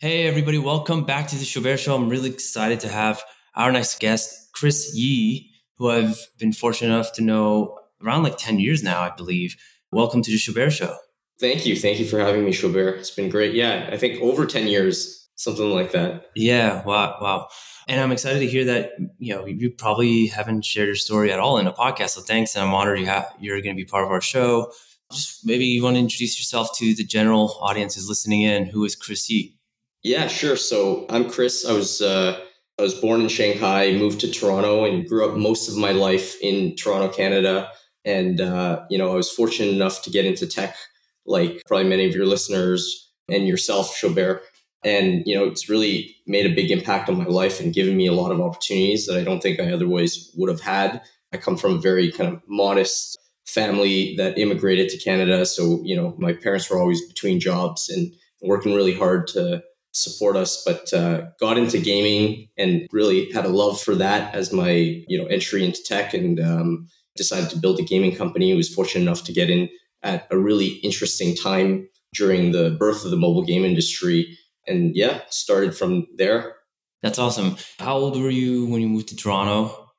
Hey, everybody, welcome back to the Chaubert Show. I'm really excited to have our next guest, Chris Ye, who I've been fortunate enough to know around like 10 years now, I believe. Welcome to the Chaubert Show. Thank you. Thank you for having me, Chaubert. It's been great. Yeah, I think over 10 years, something like that. Yeah, wow, wow. And I'm excited to hear that, you know, you probably haven't shared your story at all in a podcast. So thanks. And I'm honored you have, you're going to be part of our show. Just maybe you want to introduce yourself to the general audience who's listening in. Who is Chris Ye? Yeah, sure. So I'm Chris. I was uh, I was born in Shanghai, moved to Toronto, and grew up most of my life in Toronto, Canada. And uh, you know, I was fortunate enough to get into tech, like probably many of your listeners and yourself, Chaubert. And you know, it's really made a big impact on my life and given me a lot of opportunities that I don't think I otherwise would have had. I come from a very kind of modest family that immigrated to Canada, so you know, my parents were always between jobs and working really hard to support us, but uh, got into gaming and really had a love for that as my you know entry into tech, and um, decided to build a gaming company. was fortunate enough to get in at a really interesting time during the birth of the mobile game industry, and yeah, started from there. That's awesome. How old were you when you moved to Toronto?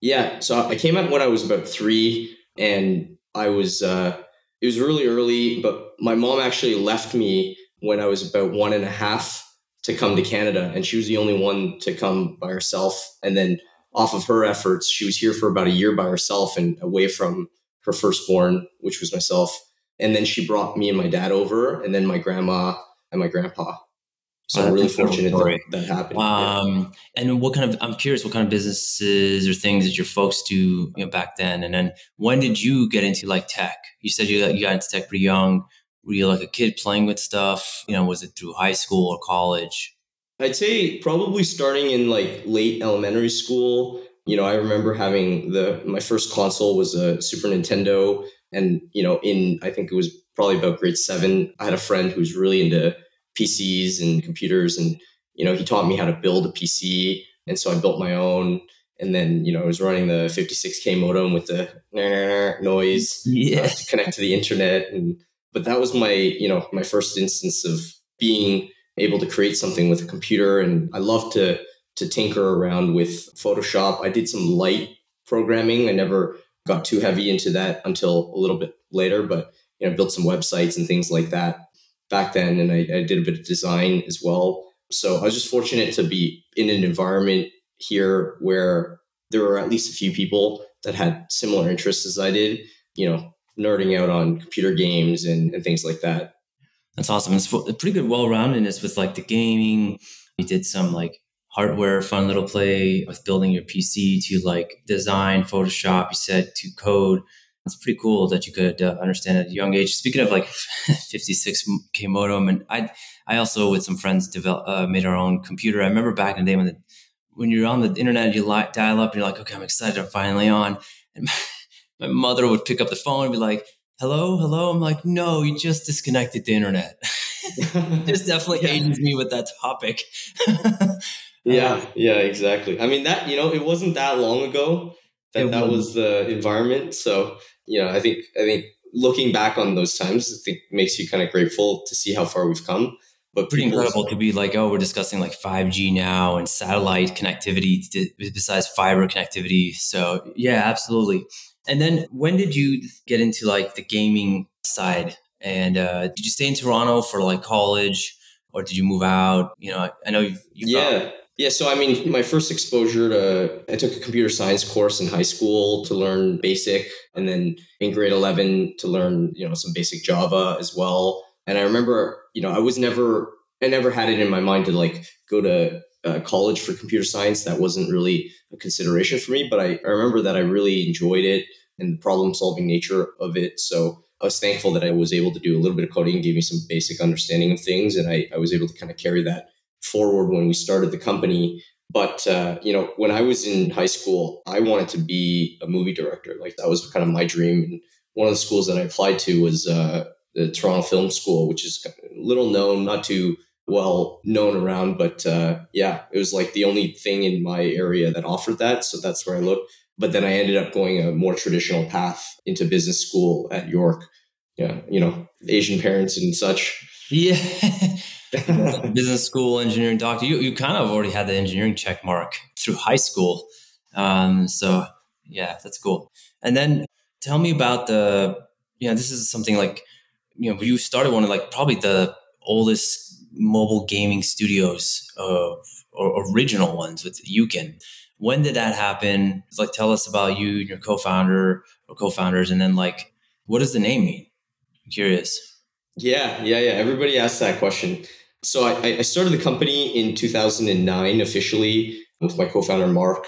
Yeah, so I came out when I was about three, and I was uh, it was really early, but my mom actually left me when I was about one and a half to come to Canada. And she was the only one to come by herself. And then off of her efforts, she was here for about a year by herself and away from her firstborn, which was myself. And then she brought me and my dad over, and then my grandma and my grandpa. So I'm really fortunate that, that happened. Um, yeah. And what kind of, I'm curious, what kind of businesses or things did your folks do you know, back then? And then when did you get into like tech? You said you got, you got into tech pretty young were you like a kid playing with stuff? You know, was it through high school or college? I'd say probably starting in like late elementary school. You know, I remember having the my first console was a Super Nintendo, and you know, in I think it was probably about grade seven, I had a friend who was really into PCs and computers, and you know, he taught me how to build a PC, and so I built my own. And then, you know, I was running the 56k modem with the noise yeah. uh, to connect to the internet, and but that was my you know my first instance of being able to create something with a computer and i love to to tinker around with photoshop i did some light programming i never got too heavy into that until a little bit later but you know built some websites and things like that back then and I, I did a bit of design as well so i was just fortunate to be in an environment here where there were at least a few people that had similar interests as i did you know nerding out on computer games and, and things like that. That's awesome. It's pretty good well roundedness with like the gaming. You did some like hardware, fun little play with building your PC to like design, Photoshop, you said to code. It's pretty cool that you could uh, understand at a young age. Speaking of like 56k modem, and I, I also with some friends developed uh, made our own computer. I remember back in the day when the, when you're on the internet, you dial up, and you're like, okay, I'm excited, I'm finally on. And my mother would pick up the phone and be like, hello, hello. I'm like, no, you just disconnected the internet. this definitely yeah. ages me with that topic. yeah, yeah, exactly. I mean, that, you know, it wasn't that long ago that that was the environment. So, you know, I think, I think looking back on those times, I think makes you kind of grateful to see how far we've come. But pretty incredible to be like, oh, we're discussing like 5G now and satellite connectivity besides fiber connectivity. So, yeah, absolutely. And then when did you get into like the gaming side? And uh, did you stay in Toronto for like college or did you move out? You know, I, I know you've, you've yeah. Yeah, so I mean, my first exposure to, I took a computer science course in high school to learn basic, and then in grade 11 to learn, you know, some basic Java as well. And I remember, you know, I was never, I never had it in my mind to like go to uh, college for computer science. That wasn't really a consideration for me, but I, I remember that I really enjoyed it and the problem solving nature of it. So I was thankful that I was able to do a little bit of coding, gave me some basic understanding of things, and I, I was able to kind of carry that forward when we started the company. But uh, you know, when I was in high school, I wanted to be a movie director. Like that was kind of my dream. And one of the schools that I applied to was uh, the Toronto Film School, which is little known, not too well known around. But uh, yeah, it was like the only thing in my area that offered that. So that's where I looked. But then I ended up going a more traditional path into business school at York. Yeah, you know, Asian parents and such. Yeah. business school, engineering doctor. You, you kind of already had the engineering check mark through high school. Um, so yeah, that's cool. And then tell me about the, you know, this is something like, you know, you started one of like probably the oldest mobile gaming studios uh, or original ones with Uken. When did that happen? Like, tell us about you and your co-founder or co-founders, and then like, what does the name mean? I'm curious. Yeah, yeah, yeah. Everybody asks that question. So I, I started the company in 2009 officially with my co-founder Mark,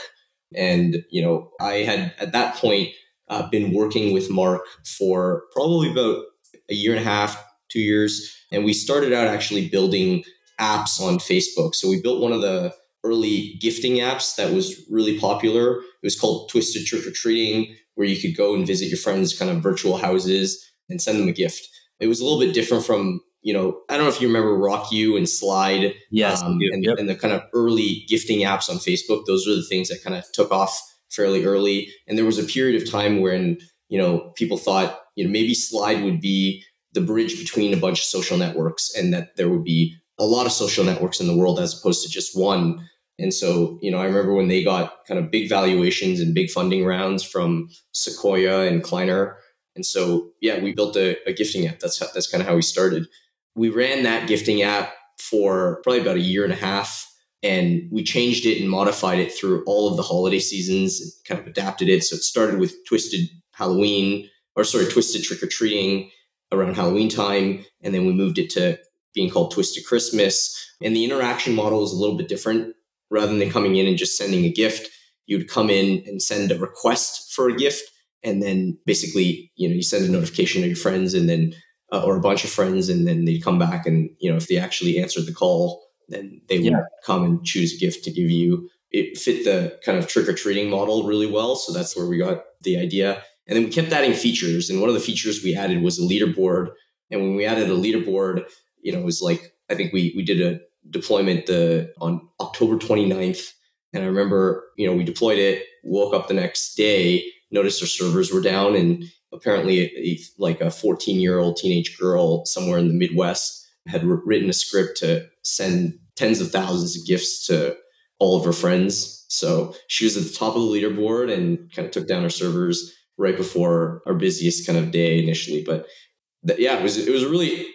and you know I had at that point uh, been working with Mark for probably about a year and a half, two years, and we started out actually building apps on Facebook. So we built one of the early gifting apps that was really popular. It was called Twisted Trick or Treating, where you could go and visit your friends' kind of virtual houses and send them a gift. It was a little bit different from, you know, I don't know if you remember RockYou and Slide. Yes. Um, and, yep. and the kind of early gifting apps on Facebook. Those were the things that kind of took off fairly early. And there was a period of time when, you know, people thought, you know, maybe Slide would be the bridge between a bunch of social networks and that there would be a lot of social networks in the world as opposed to just one. And so, you know, I remember when they got kind of big valuations and big funding rounds from Sequoia and Kleiner. And so, yeah, we built a, a gifting app. That's how, that's kind of how we started. We ran that gifting app for probably about a year and a half, and we changed it and modified it through all of the holiday seasons. And kind of adapted it. So it started with Twisted Halloween, or sorry, Twisted Trick or Treating around Halloween time, and then we moved it to being called Twisted Christmas. And the interaction model is a little bit different. Rather than coming in and just sending a gift, you'd come in and send a request for a gift, and then basically, you know, you send a notification to your friends, and then uh, or a bunch of friends, and then they'd come back, and you know, if they actually answered the call, then they would come and choose a gift to give you. It fit the kind of trick or treating model really well, so that's where we got the idea. And then we kept adding features. And one of the features we added was a leaderboard. And when we added a leaderboard, you know, it was like, I think we, we did a deployment the, on October 29th. And I remember, you know, we deployed it, woke up the next day, noticed our servers were down. And apparently, a, a, like a 14 year old teenage girl somewhere in the Midwest had written a script to send tens of thousands of gifts to all of her friends. So she was at the top of the leaderboard and kind of took down our servers right before our busiest kind of day initially. But th- yeah, it was it was really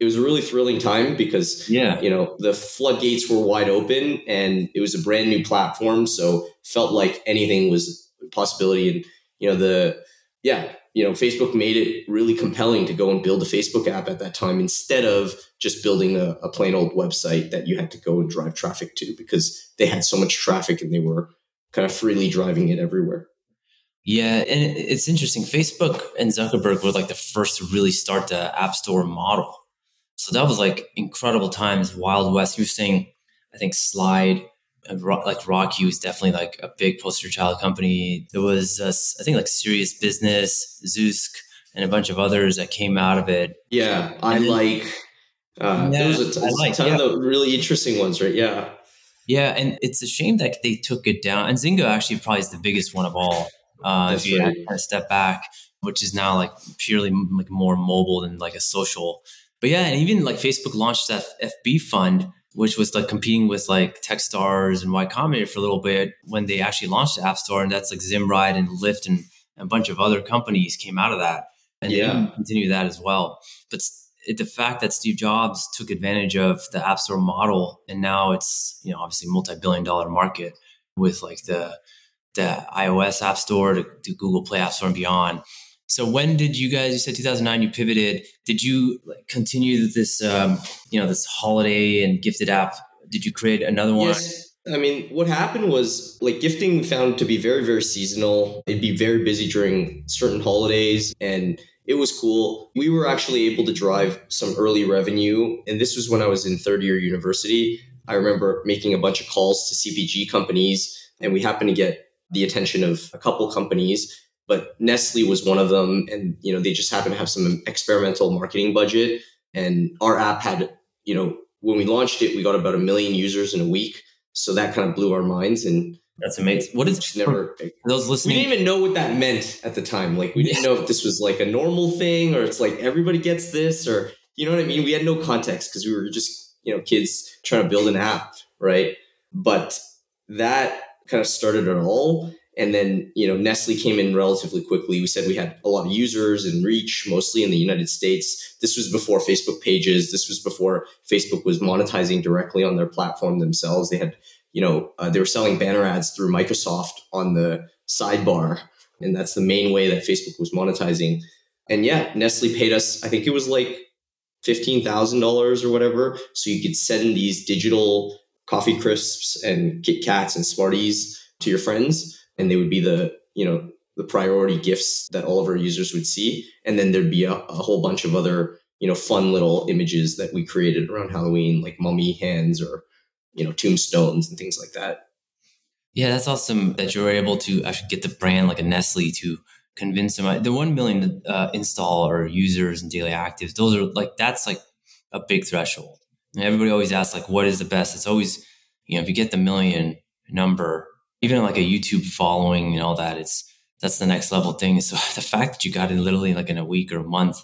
it was a really thrilling time because yeah, you know the floodgates were wide open and it was a brand new platform, so felt like anything was a possibility. And you know the yeah you know Facebook made it really compelling to go and build a Facebook app at that time instead of just building a, a plain old website that you had to go and drive traffic to because they had so much traffic and they were kind of freely driving it everywhere. Yeah, and it's interesting. Facebook and Zuckerberg were like the first to really start the App Store model. So that was like incredible times, Wild West. You were saying, I think Slide, like RockYou was definitely like a big poster child company. There was, uh, I think, like Serious Business, Zoosk, and a bunch of others that came out of it. Yeah, I and like. Uh, yeah, there was a, t- like, ton yeah. of the really interesting ones, right? Yeah. Yeah, and it's a shame that they took it down. And Zynga actually probably is the biggest one of all uh, if you right. kind of step back, which is now like purely like more mobile than like a social. But yeah, and even like Facebook launched that FB fund, which was like competing with like Techstars and Y Combinator for a little bit when they actually launched the App Store, and that's like Zimride and Lyft and a bunch of other companies came out of that, and yeah. they continue that as well. But it, the fact that Steve Jobs took advantage of the App Store model, and now it's you know obviously multi-billion dollar market with like the the iOS App Store to, to, Google Play App Store and beyond. So when did you guys? You said 2009. You pivoted. Did you continue this, um, you know, this holiday and gifted app? Did you create another one? Yes. I mean, what happened was like gifting found to be very, very seasonal. It'd be very busy during certain holidays, and it was cool. We were actually able to drive some early revenue, and this was when I was in third year university. I remember making a bunch of calls to CPG companies, and we happened to get the attention of a couple companies, but Nestle was one of them. And, you know, they just happened to have some experimental marketing budget. And our app had, you know, when we launched it, we got about a million users in a week. So that kind of blew our minds. And that's amazing. What is never those listening? We didn't even know what that meant at the time. Like we didn't know if this was like a normal thing or it's like everybody gets this or you know what I mean? We had no context because we were just, you know, kids trying to build an app, right? But that kind of started it all. And then, you know, Nestle came in relatively quickly. We said we had a lot of users and reach, mostly in the United States. This was before Facebook pages. This was before Facebook was monetizing directly on their platform themselves. They had, you know, uh, they were selling banner ads through Microsoft on the sidebar. And that's the main way that Facebook was monetizing. And yeah, Nestle paid us, I think it was like $15,000 or whatever. So you could send these digital coffee crisps and Kit Kats and Smarties to your friends and they would be the you know the priority gifts that all of our users would see. And then there'd be a, a whole bunch of other you know fun little images that we created around halloween like mummy hands or you know tombstones and things like that. Yeah that's awesome that you were able to actually get the brand like a nestle to convince them. The 1 million uh, install or users and daily actives those are like that's like a big threshold. And everybody always asks like what is the best? It's always you know if you get the million number even like a YouTube following and all that, it's that's the next level thing. So the fact that you got it literally like in a week or a month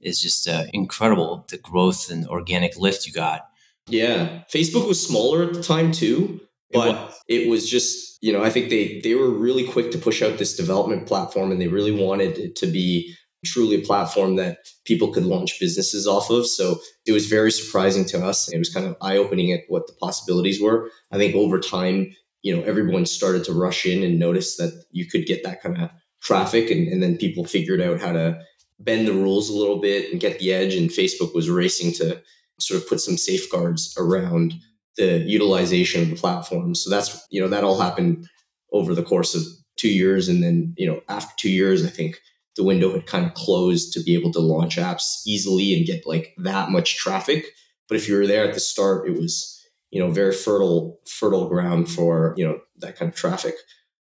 is just uh, incredible. The growth and organic lift you got. Yeah, Facebook was smaller at the time too, but it was, it was just you know I think they they were really quick to push out this development platform, and they really wanted it to be truly a platform that people could launch businesses off of. So it was very surprising to us. It was kind of eye opening at what the possibilities were. I think over time, you know, everyone started to rush in and notice that you could get that kind of traffic. And, and then people figured out how to bend the rules a little bit and get the edge. And Facebook was racing to sort of put some safeguards around the utilization of the platform. So that's, you know, that all happened over the course of two years. And then, you know, after two years, I think the window had kind of closed to be able to launch apps easily and get like that much traffic. But if you were there at the start, it was you know very fertile fertile ground for you know that kind of traffic.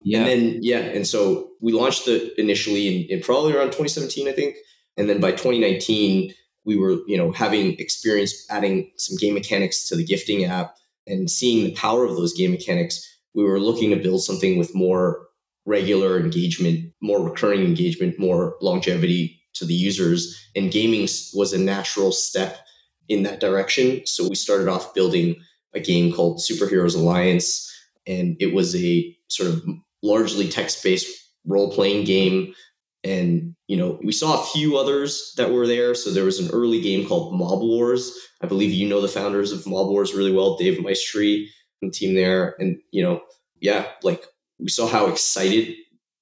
Yeah. and then yeah and so we launched it initially in, in probably around 2017 i think. And then by 2019 we were you know having experience adding some game mechanics to the gifting app. And seeing the power of those game mechanics we were looking to build something with more regular engagement more recurring engagement more longevity to the users. And gaming was a natural step in that direction. So we started off building a game called Superheroes Alliance, and it was a sort of largely text-based role-playing game. And you know, we saw a few others that were there. So there was an early game called Mob Wars. I believe you know the founders of Mob Wars really well, Dave Maestri and the team there. And you know, yeah, like we saw how excited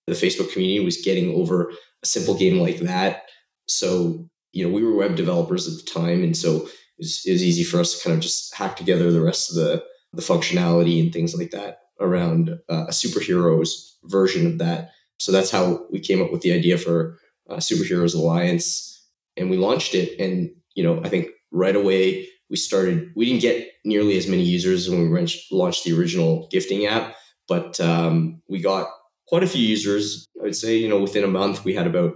the Facebook community was getting over a simple game like that. So you know, we were web developers at the time, and so was, it was easy for us to kind of just hack together the rest of the, the functionality and things like that around uh, a superheroes version of that. So that's how we came up with the idea for uh, Superheroes Alliance, and we launched it. And you know, I think right away we started. We didn't get nearly as many users when we launched the original gifting app, but um, we got quite a few users. I would say, you know, within a month we had about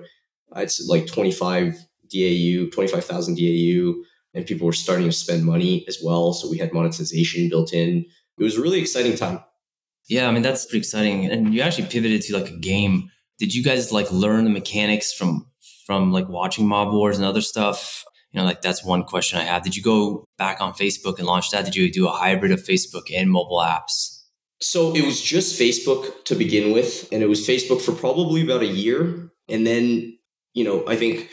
say like 25 DAU, 25,000 DAU and people were starting to spend money as well. So we had monetization built in. It was a really exciting time. Yeah, I mean that's pretty exciting. And you actually pivoted to like a game. Did you guys like learn the mechanics from from like watching Mob Wars and other stuff? You know, like that's one question I have. Did you go back on Facebook and launch that? Did you do a hybrid of Facebook and mobile apps? So it was just Facebook to begin with, and it was Facebook for probably about a year. And then, you know, I think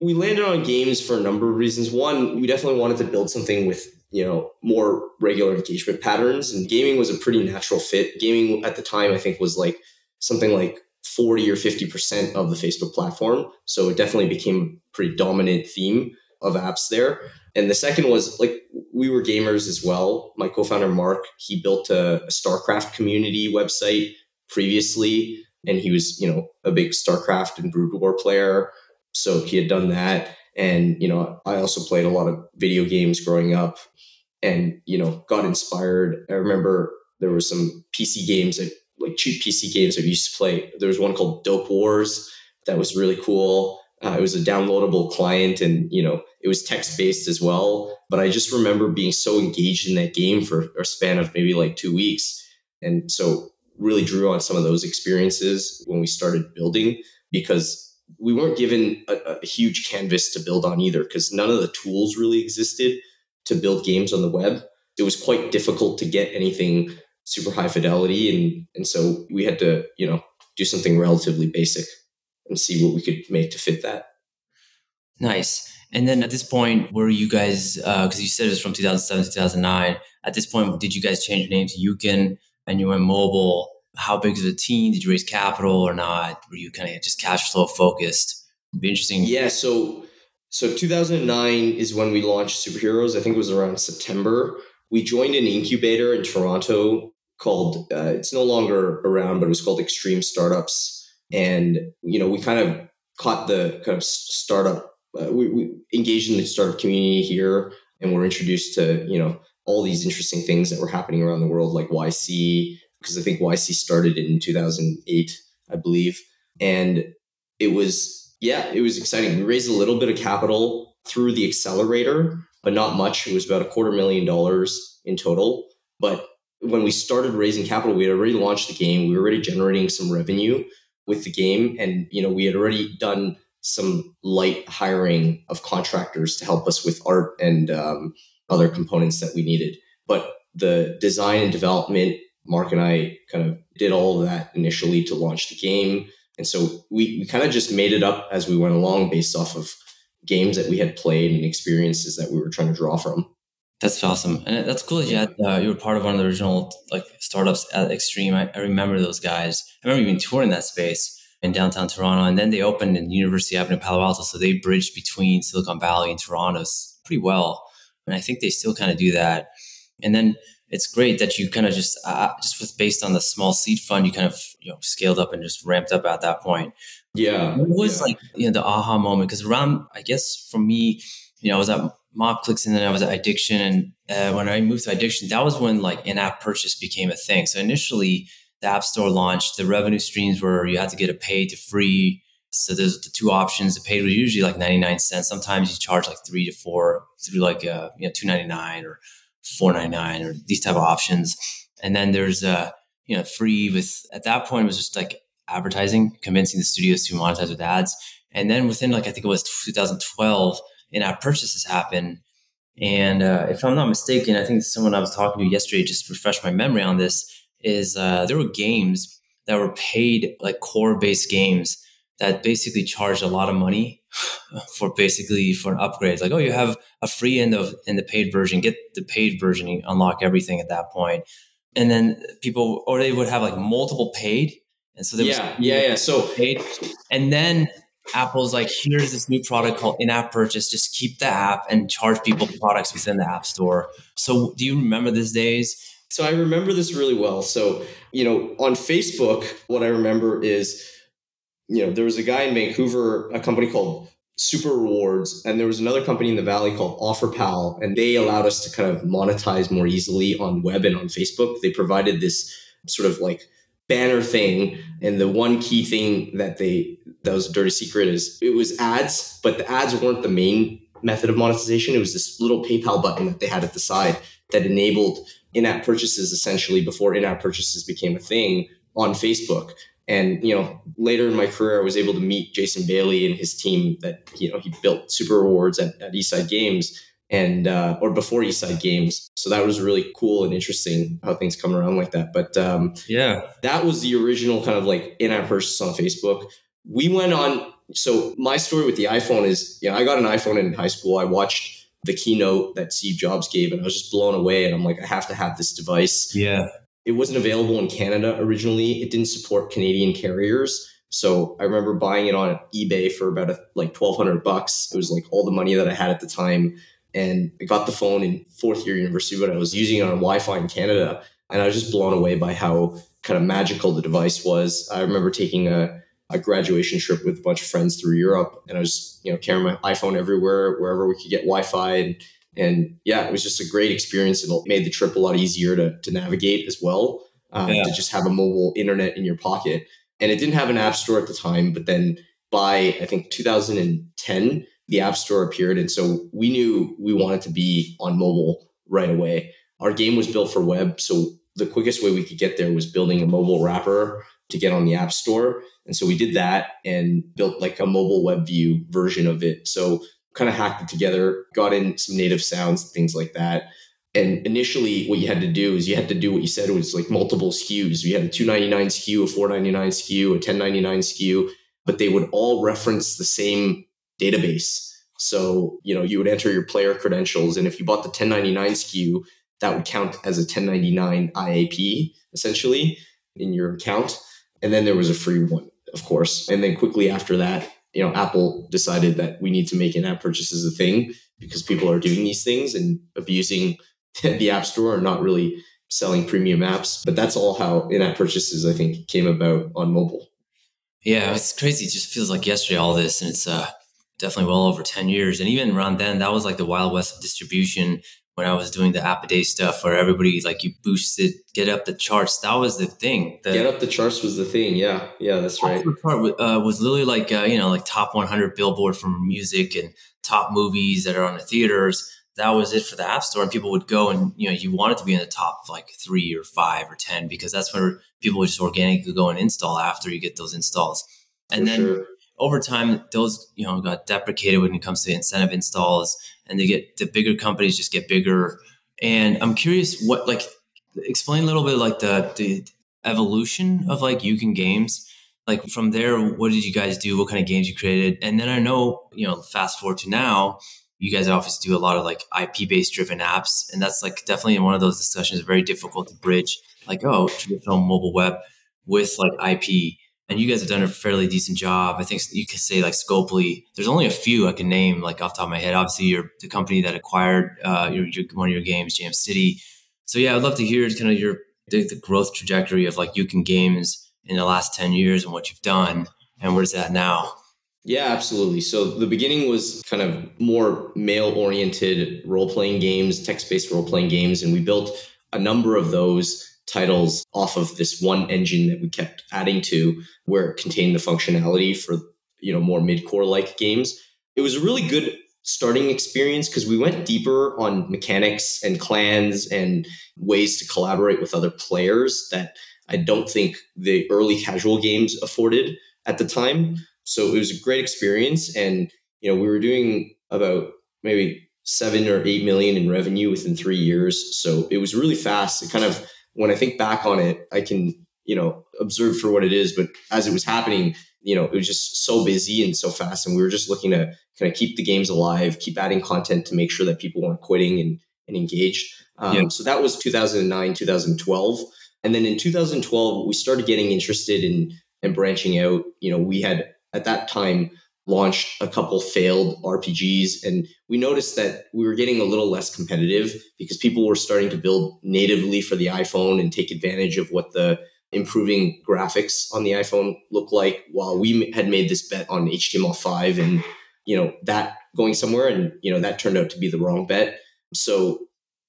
we landed on games for a number of reasons. One, we definitely wanted to build something with you know more regular engagement patterns, and gaming was a pretty natural fit. Gaming at the time, I think, was like something like 40 or 50% of the Facebook platform. So it definitely became a pretty dominant theme of apps there. And the second was like we were gamers as well. My co-founder Mark, he built a, a StarCraft community website previously, and he was, you know, a big StarCraft and Brood War player. So he had done that. And, you know, I also played a lot of video games growing up and, you know, got inspired. I remember there were some PC games that like cheap PC games I used to play. There was one called Dope Wars that was really cool. Uh, it was a downloadable client and, you know, it was text based as well. But I just remember being so engaged in that game for a span of maybe like two weeks. And so really drew on some of those experiences when we started building because we weren't given a, a huge canvas to build on either because none of the tools really existed to build games on the web. It was quite difficult to get anything super high fidelity and and so we had to, you know, do something relatively basic and see what we could make to fit that. Nice. And then at this point, were you guys, because uh, you said it was from 2007 to 2009, at this point, did you guys change your name to and you went mobile? How big is the team? Did you raise capital or not? Were you kind of just cash flow focused? It'd be interesting. Yeah. So, so 2009 is when we launched Superheroes. I think it was around September. We joined an incubator in Toronto called, uh, it's no longer around, but it was called Extreme Startups. And, you know, we kind of caught the kind of startup uh, we, we engaged in the startup community here and were introduced to you know all these interesting things that were happening around the world like yc because i think yc started in 2008 i believe. And it was yeah it was exciting. We raised a little bit of capital through the accelerator but not much. It was about a quarter million dollars in total. But when we started raising capital we had already launched the game. We were already generating some revenue with the game. And you know we had already done some light hiring of contractors to help us with art and um, other components that we needed. But the design and development, Mark and I kind of did all of that initially to launch the game. And so we, we kind of just made it up as we went along based off of games that we had played and experiences that we were trying to draw from. That's awesome, and that's cool that you had uh, you were part of one of the original like startups at Extreme. I, I remember those guys. I remember even touring that space in downtown Toronto. And then they opened in University Avenue, Palo Alto. So they bridged between Silicon Valley and Toronto pretty well. And I think they still kind of do that. And then it's great that you kind of just, uh, just with based on the small seed fund, you kind of, you know, scaled up and just ramped up at that point. Yeah. What was yeah. like, you know, the aha moment? Because around, I guess for me, you know, I was at Mobclix and then I was at Addiction. And uh, when I moved to Addiction, that was when like in-app purchase became a thing. So initially, the App Store launched, the revenue streams were you had to get a pay to free. So there's the two options. The paid was usually like 99 cents. Sometimes you charge like three to four through like uh, you know 299 or 499 or these type of options. And then there's uh you know free with at that point it was just like advertising, convincing the studios to monetize with ads. And then within like I think it was 2012, in-app purchases happen. And uh, if I'm not mistaken, I think someone I was talking to yesterday just refreshed my memory on this is uh, there were games that were paid like core based games that basically charged a lot of money for basically for an upgrade. like, oh, you have a free end of in the paid version, get the paid version, you unlock everything at that point. And then people, or they would have like multiple paid. And so there yeah, was yeah, yeah. So paid. And then Apple's like, here's this new product called in-app purchase. Just keep the app and charge people products within the app store. So do you remember these days? So I remember this really well. So, you know, on Facebook, what I remember is, you know, there was a guy in Vancouver, a company called Super Rewards, and there was another company in the Valley called OfferPal, and they allowed us to kind of monetize more easily on web and on Facebook. They provided this sort of like banner thing, and the one key thing that they that was a dirty secret is it was ads, but the ads weren't the main method of monetization. It was this little PayPal button that they had at the side that enabled in-app purchases essentially before in-app purchases became a thing on Facebook. And you know, later in my career, I was able to meet Jason Bailey and his team that you know he built Super Rewards at, at Eastside Games and uh, or before Eastside Games. So that was really cool and interesting how things come around like that. But um, yeah, that was the original kind of like in-app purchase on Facebook. We went on. So my story with the iPhone is, you know, I got an iPhone in high school. I watched the keynote that Steve Jobs gave, and I was just blown away. And I'm like, I have to have this device. Yeah. It wasn't available in Canada originally. It didn't support Canadian carriers. So I remember buying it on eBay for about a, like twelve hundred bucks. It was like all the money that I had at the time, and I got the phone in fourth year university, but I was using it on Wi-Fi in Canada, and I was just blown away by how kind of magical the device was. I remember taking a a graduation trip with a bunch of friends through Europe, and I was you know carrying my iPhone everywhere, wherever we could get Wi-Fi, and and yeah, it was just a great experience. and It made the trip a lot easier to to navigate as well. Um, yeah. To just have a mobile internet in your pocket, and it didn't have an app store at the time, but then by I think 2010, the App Store appeared. And so we knew we wanted to be on mobile right away. Our game was built for web. So the quickest way we could get there was building a mobile wrapper to get on the App Store. And so we did that and built like a mobile web view version of it. So kind of hacked it together, got in some native sounds, things like that. And initially, what you had to do is you had to do what you said was like multiple SKUs. You had a 299 SKU, a 499 SKU, a 1099 SKU, but they would all reference the same database. So, you know, you would enter your player credentials. And if you bought the 1099 SKU, that would count as a 1099 IAP essentially in your account. And then there was a free one, of course. And then quickly after that, you know, Apple decided that we need to make in-app purchases a thing because people are doing these things and abusing the App Store and not really selling premium apps. But that's all how in-app purchases, I think, came about on mobile. Yeah, it's crazy. It just feels like yesterday, all this, and it's uh, definitely well over 10 years. And even around then, that was like the Wild West of distribution when I was doing the app a day stuff where everybody like you boosted, get up the charts. That was the thing. The, get up the charts was the thing. Yeah. Yeah, that's right. Part uh, was literally like, uh, you know, like top 100 billboard from music and top movies that are on the theaters. That was it for the app store. And people would go and, you know, you wanted to be in the top like three or five or 10 because that's where people would just organically go and install after you get those installs. And for then sure over time, those you know got deprecated when it comes to incentive installs, and they get the bigger companies just get bigger. And I'm curious, what like explain a little bit like the the evolution of like Uken Games. Like from there, what did you guys do? What kind of games you created? And then I know you know, fast forward to now, you guys obviously do a lot of like IP based driven apps, and that's like definitely in one of those discussions very difficult to bridge. Like oh, traditional mobile web with like IP and you guys have done a fairly decent job. I think you could say like Scopely. There's only a few I can name like off the top of my head. Obviously, you're the company that acquired uh, your, your, one of your games, Jam City. So yeah, I'd love to hear kind of your the, the growth trajectory of like Uken Games in the last ten years and what you've done, and where's that now? Yeah, absolutely. So the beginning was kind of more male oriented role playing games, text based role playing games, and we built a number of those titles off of this one engine that we kept adding to where it contained the functionality for you know more mid-core like games. It was a really good starting experience because we went deeper on mechanics and clans and ways to collaborate with other players that i don't think the early casual games afforded at the time. So it was a great experience and you know we were doing about maybe seven or eight million in revenue within three years. So it was really fast. It kind of when I think back on it, I can, you know, observe for what it is. But as it was happening, you know, it was just so busy and so fast. And we were just looking to kind of keep the games alive, keep adding content to make sure that people weren't quitting and, and engaged. Um, yeah. So that was 2009, 2012. And then in 2012, we started getting interested in and branching out. You know, we had at that time launched a couple failed RPGs. And we noticed that we were getting a little less competitive because people were starting to build natively for the iPhone and take advantage of what the improving graphics on the iPhone look like while we had made this bet on HTML5 and you know that going somewhere and you know that turned out to be the wrong bet. So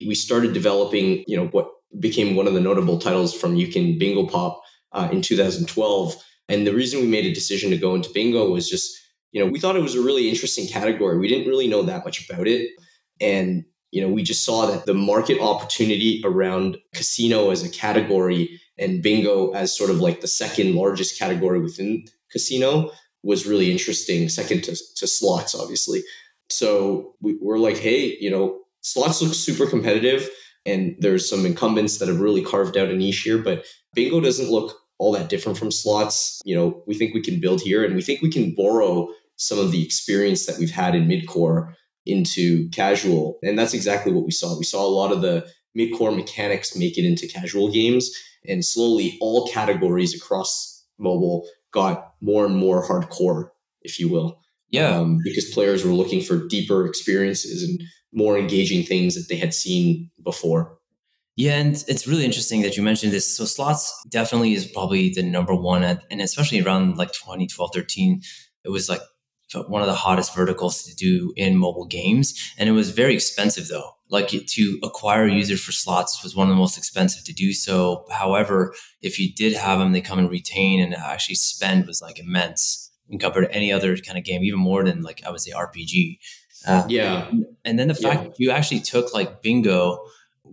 we started developing, you know, what became one of the notable titles from Uken Bingo Pop uh, in 2012. And the reason we made a decision to go into bingo was just you know, we thought it was a really interesting category. We didn't really know that much about it. And, you know, we just saw that the market opportunity around casino as a category and bingo as sort of like the second largest category within casino was really interesting, second to, to slots, obviously. So we, we're like, hey, you know, slots look super competitive and there's some incumbents that have really carved out a niche here, but bingo doesn't look all that different from slots. You know, we think we can build here and we think we can borrow some of the experience that we've had in midcore into casual. And that's exactly what we saw. We saw a lot of the midcore mechanics make it into casual games. And slowly all categories across mobile got more and more hardcore, if you will. Yeah. Um, because players were looking for deeper experiences and more engaging things that they had seen before. Yeah, and it's really interesting that you mentioned this. So slots definitely is probably the number one, at, and especially around like 2012, 13, it was like one of the hottest verticals to do in mobile games. And it was very expensive though. Like to acquire users for slots was one of the most expensive to do so. However, if you did have them, they come and retain and actually spend was like immense. compared to any other kind of game, even more than like I would say RPG. Uh, yeah. And then the fact Yeah. you actually took like bingo,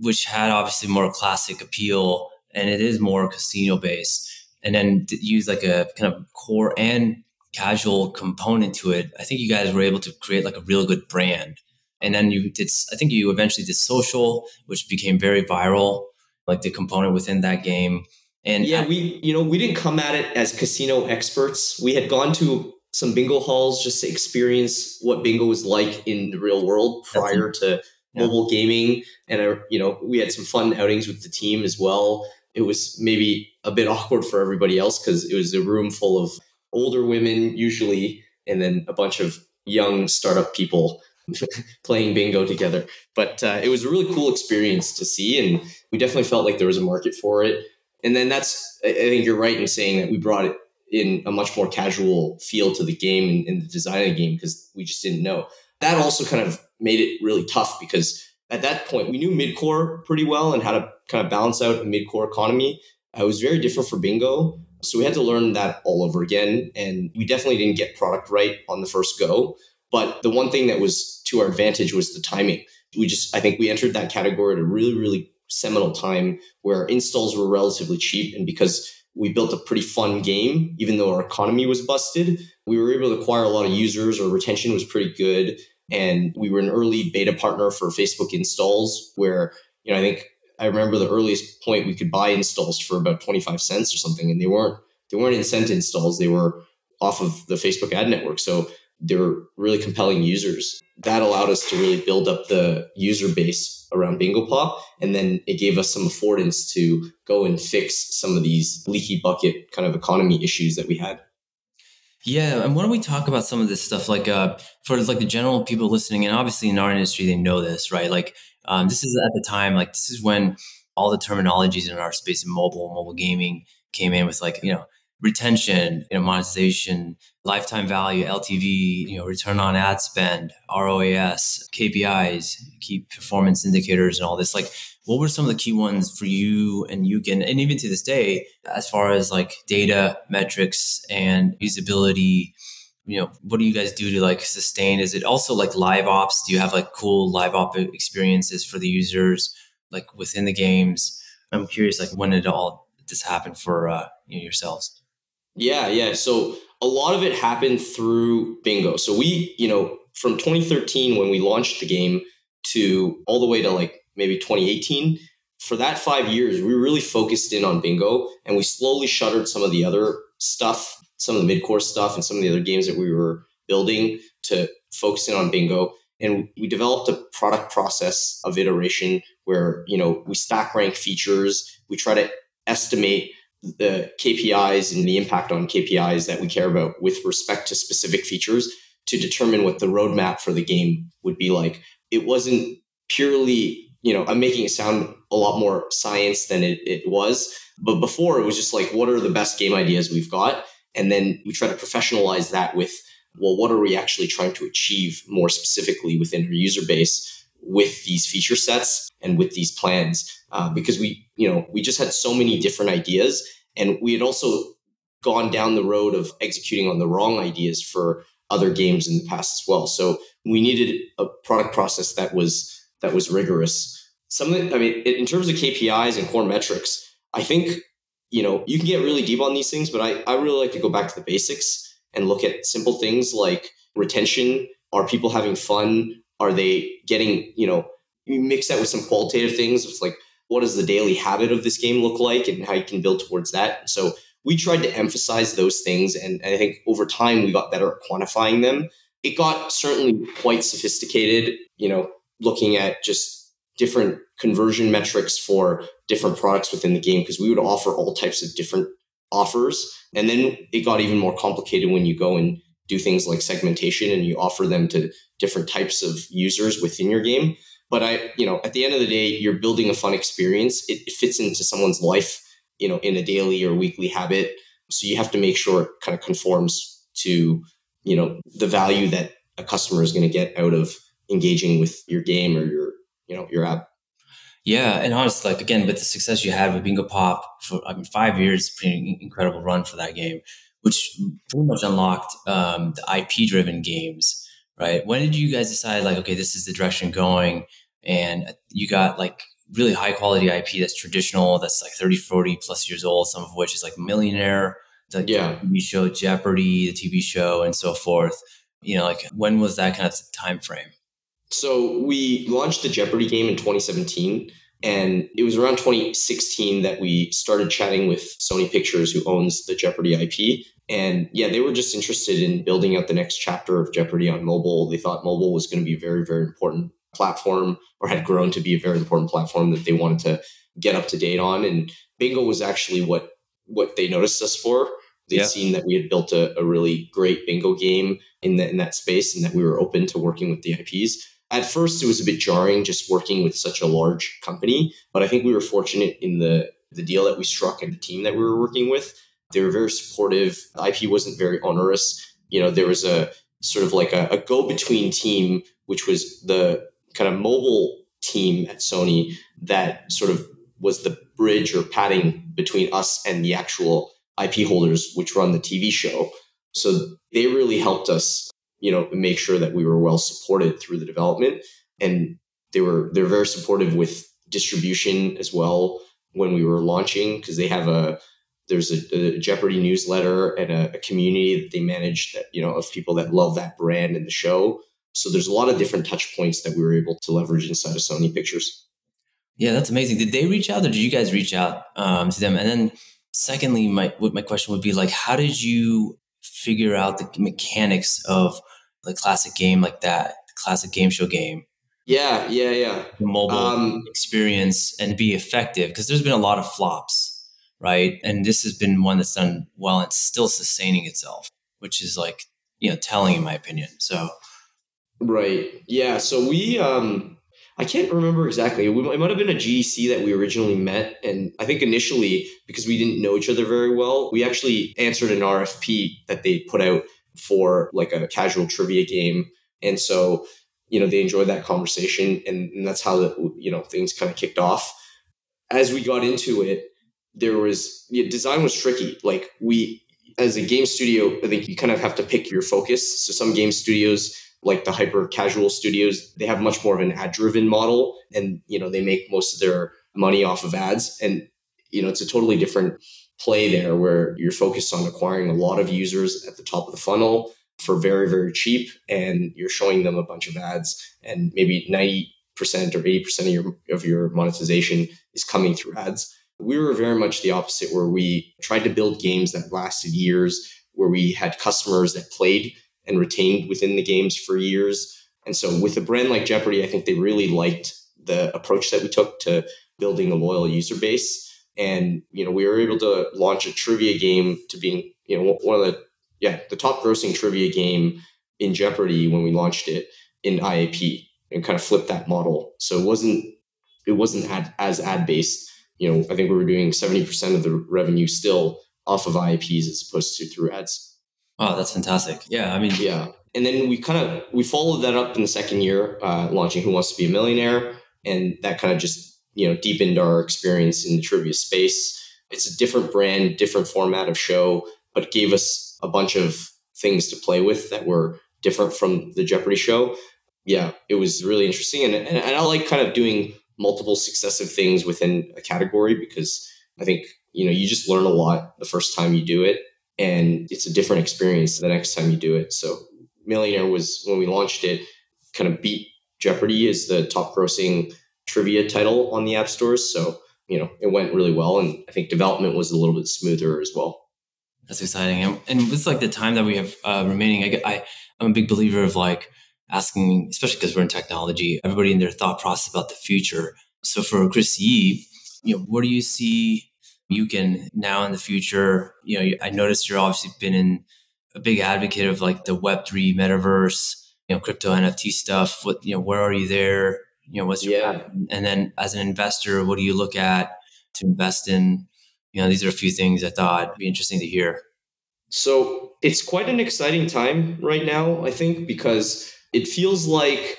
which had obviously more classic appeal and it is more casino based, and then use like a kind of core and casual component to it. I think you guys were able to create like a real good brand. And then you did, I think you eventually did social, which became very viral, like the component within that game. And yeah, we you know we didn't come at it as casino experts. We had gone to some bingo halls just to experience what bingo was like in the real world prior to. Mobile gaming, and uh, you know we had some fun outings with the team as well. It was maybe a bit awkward for everybody else because it was a room full of older women usually, and then a bunch of young startup people playing bingo together. But uh, it was a really cool experience to see, and we definitely felt like there was a market for it and then that's I I think you're right in saying that we brought it in a much more casual feel to the game and, and the design of the game because we just didn't know. That also kind of made it really tough because at that point we knew midcore pretty well and how to kind of balance out a midcore economy. Uh, it was very different for bingo. So we had to learn that all over again. And we definitely didn't get product right on the first go. But the one thing that was to our advantage was the timing. We just, I think we entered that category at a really, really seminal time where installs were relatively cheap. And because we built a pretty fun game, even though our economy was busted, we were able to acquire a lot of users. Our retention was pretty good. And we were an early beta partner for Facebook installs where, you know, I think I remember the earliest point we could buy installs for about 25 cents or something. And they weren't, they weren't incent installs. They were off of the Facebook ad network. So they were really compelling users. That allowed us to really build up the user base around Bingo Pop. And then it gave us some affordance to go and fix some of these leaky bucket kind of economy issues that we had. Yeah, and why don't we talk about some of this stuff, like uh, for like the general people listening, and obviously in our industry they know this, right? Like um, this is at the time, like this is when all the terminologies in our space of mobile, mobile gaming came in with like you know retention, you know monetization, lifetime value, LTV, you know return on ad spend, ROAS, KPIs, key performance indicators, and all this. Like, what were some of the key ones for you and you can, and even to this day, as far as like data metrics and usability? You know, what do you guys do to like sustain? Is it also like live ops? Do you have like cool live op experiences for the users, like within the games? I'm curious, like when did all this happen for uh, you know, yourselves? Yeah, yeah. So a lot of it happened through bingo. So we, you know, from 2013 when we launched the game to all the way to like maybe 2018, for that five years, we really focused in on bingo and we slowly shuttered some of the other stuff, some of the mid-core stuff and some of the other games that we were building to focus in on bingo. And we developed a product process of iteration where, you know, we stack rank features. We try to estimate the KPIs and the impact on KPIs that we care about with respect to specific features to determine what the roadmap for the game would be like. It wasn't purely, you know, I'm making it sound a lot more science than it, it was. But before it was just like, what are the best game ideas we've got? And then we try to professionalize that with, well, what are we actually trying to achieve more specifically within our user base with these feature sets and with these plans? Uh, because we, you know, we just had so many different ideas and we had also gone down the road of executing on the wrong ideas for other games in the past as well. So we needed a product process that was that was rigorous. Something I mean, in terms of KPIs and core metrics, I think you know you can get really deep on these things, but I, I really like to go back to the basics and look at simple things like retention. Are people having fun? Are they getting you know? You mix that with some qualitative things. It's like what does the daily habit of this game look like and how you can build towards that. So we tried to emphasize those things. And I think over time we got better at quantifying them. It got certainly quite sophisticated, you know, looking at just different conversion metrics for different products within the game because we would offer all types of different offers. And then it got even more complicated when you go and do things like segmentation and you offer them to different types of users within your game. But I, you know, at the end of the day, you're building a fun experience. It, it fits into someone's life, you know, in a daily or weekly habit. So you have to make sure it kind of conforms to, you know, the value that a customer is going to get out of engaging with your game or your, you know, your app. Yeah, and honestly, like again, with the success you had with Bingo Pop for I mean five years, pretty incredible run for that game. which pretty much unlocked um, the IP driven games, right? When did you guys decide, like, okay, this is the direction going? And you got like really high quality IP that's traditional, that's like 30, 40 plus years old, some of which is like Millionaire, the yeah. TV show Jeopardy, the TV show, and so forth. You know, like when was that kind of time frame? So we launched the Jeopardy game in 2017. And it was around 2016 that we started chatting with Sony Pictures, who owns the Jeopardy IP. And yeah, they were just interested in building out the next chapter of Jeopardy on mobile. They thought mobile was going to be a very, very important platform or had grown to be a very important platform that they wanted to get up to date on. And bingo was actually what what they noticed us for. They'd yeah. seen that we had built a, a really great bingo game in, the, in that space and that we were open to working with the IPs. At first, it was a bit jarring just working with such a large company, but I think we were fortunate in the, the deal that we struck and the team that we were working with. They were very supportive. The IP wasn't very onerous. You know, there was a sort of like a, a go between team, which was the kind of mobile team at Sony that sort of was the bridge or padding between us and the actual IP holders, which run the TV show. So they really helped us, you know, make sure that we were well supported through the development. And they were they're very supportive with distribution as well when we were launching because they have a there's a, a Jeopardy newsletter and a, a, community that they manage that you know of people that love that brand and the show. So there's a lot of different touch points that we were able to leverage inside of Sony Pictures. Yeah, that's amazing. Did they reach out, or did you guys reach out um, to them? And then, secondly, my my question would be like, how did you figure out the mechanics of the classic game like that, classic game show game? Yeah, yeah, yeah. The mobile um, experience and be effective because there's been a lot of flops, right? And this has been one that's done well and still sustaining itself, which is like you know telling in my opinion. So Right. Yeah. So we, um, I can't remember exactly. It might have been a GDC that we originally met. And I think initially, because we didn't know each other very well, we actually answered an RFP that they put out for like a casual trivia game. And so, you know, they enjoyed that conversation. And, and that's how, the, you know, things kind of kicked off. As we got into it, there was, yeah, design was tricky. Like we, as a game studio, I think you kind of have to pick your focus. So some game studios, like the hyper casual studios, they have much more of an ad driven model and, you know, they make most of their money off of ads. And, you know, it's a totally different play there where you're focused on acquiring a lot of users at the top of the funnel for very, very cheap. And you're showing them a bunch of ads and maybe 90% or 80% of your, of your monetization is coming through ads. We were very much the opposite where we tried to build games that lasted years, where we had customers that played and retained within the games for years. And so with a brand like Jeopardy, I think they really liked the approach that we took to building a loyal user base. And, you know, we were able to launch a trivia game to being, you know, one of the, yeah, the top grossing trivia game in Jeopardy when we launched it in IAP and kind of flip that model. So it wasn't, it wasn't ad, as ad based. You know, I think we were doing 70% of the revenue still off of IAPs as opposed to through ads. Oh, that's fantastic. Yeah, I mean, yeah. And then we kind of we followed that up in the second year, uh, launching Who Wants to Be a Millionaire, and that kind of just you know deepened our experience in the trivia space. It's a different brand, different format of show, but gave us a bunch of things to play with that were different from the Jeopardy show. Yeah, it was really interesting, and and, and I like kind of doing multiple successive things within a category because I think you know you just learn a lot the first time you do it and it's a different experience the next time you do it. So Millionaire was when we launched it, kind of beat Jeopardy as the top grossing trivia title on the app stores. So, you know, it went really well. And I think development was a little bit smoother as well. That's exciting. And, and with like the time that we have uh, remaining, I, I, I'm a big believer of like asking, especially because we're in technology, everybody in their thought process about the future. So for Chris Ye, you know, what do you see you can now in the future, you know, I noticed you're obviously been in a big advocate of like the Web3 metaverse, you know, crypto NFT stuff. What, you know, where are you there? You know, what's your, yeah. and then as an investor, what do you look at to invest in? You know, these are a few things I thought would be interesting to hear. So it's quite an exciting time right now, I think, because it feels like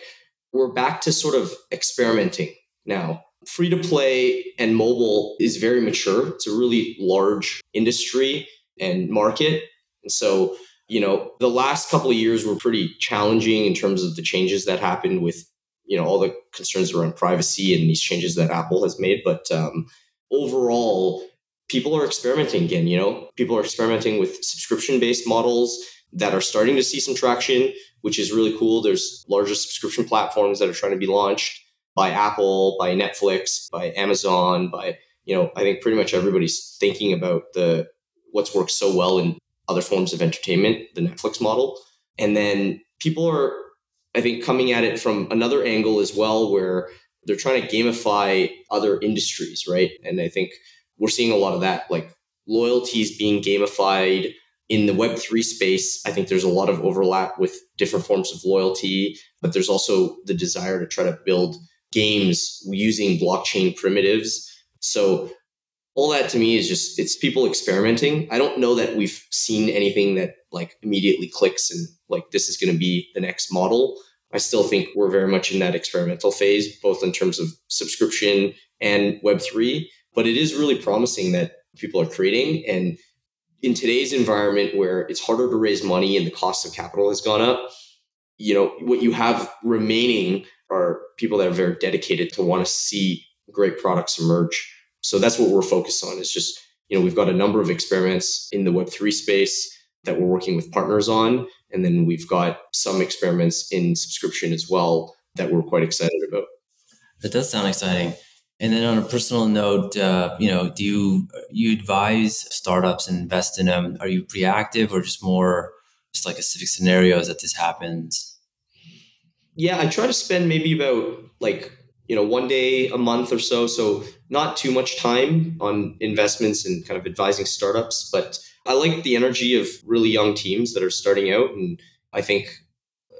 we're back to sort of experimenting now free to play and mobile is very mature. It's a really large industry and market. And so, you know, the last couple of years were pretty challenging in terms of the changes that happened with, you know, all the concerns around privacy and these changes that Apple has made. But um, overall, people are experimenting again. You know, people are experimenting with subscription based models that are starting to see some traction, which is really cool. There's larger subscription platforms that are trying to be launched by Apple, by Netflix, by Amazon, by you know, I think pretty much everybody's thinking about the what's worked so well in other forms of entertainment, the Netflix model. And then people are, I think, coming at it from another angle as well, where they're trying to gamify other industries, right? And I think we're seeing a lot of that, like loyalties being gamified in the Web3 space. I think there's a lot of overlap with different forms of loyalty, but there's also the desire to try to build games using blockchain primitives. So all that to me is just it's people experimenting. I don't know that we've seen anything that like immediately clicks and like this is going to be the next model. I still think we're very much in that experimental phase, both in terms of subscription and Web3. But it is really promising that people are creating. And in today's environment where it's harder to raise money and the cost of capital has gone up, you know, what you have remaining are people that are very dedicated to want to see great products emerge. So that's what we're focused on. Is just, you know, we've got a number of experiments in the Web3 space that we're working with partners on. And then we've got some experiments in subscription as well that we're quite excited about. That does sound exciting. And then on a personal note, uh, you know, do you you advise startups and invest in them? Are you pre-active or just more just like a specific scenarios that this happens? Yeah, I try to spend maybe about like you know one day a month or so, so not too much time on investments and kind of advising startups, but I like the energy of really young teams that are starting out, and I think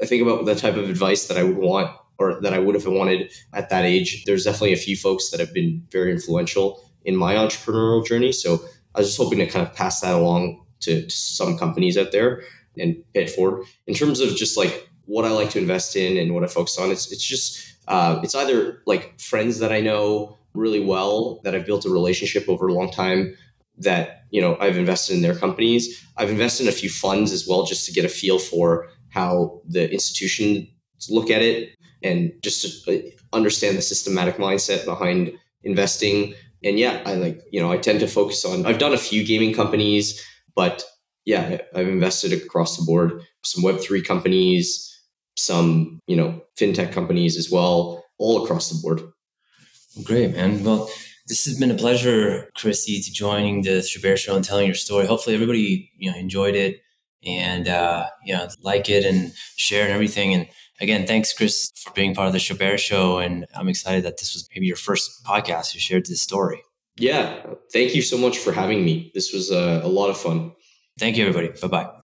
I think about the type of advice that I would want or that I would have wanted at that age. There's definitely a few folks that have been very influential in my entrepreneurial journey. So I was just hoping to kind of pass that along to, to some companies out there and pay it forward. In terms of just like what I like to invest in and what I focus on, it's it's just uh, it's either like friends that I know really well that I've built a relationship over a long time that you know I've invested in their companies. I've invested in a few funds as well just to get a feel for how the institutions look at it and just to uh, understand the systematic mindset behind investing. And yeah, I like, you know, I tend to focus on, I've done a few gaming companies, but yeah, I've invested across the board, some Web3 companies, some, you know, fintech companies as well, all across the board. Great, man. Well, this has been a pleasure, Chris Ye, to joining the Chabert Show and telling your story. Hopefully, everybody you know enjoyed it and uh, you know like it and share and everything. And again, thanks, Chris, for being part of the Chabert Show. And I'm excited that this was maybe your first podcast. You shared this story. Yeah. Thank you so much for having me. This was a, a lot of fun. Thank you, everybody. Bye bye.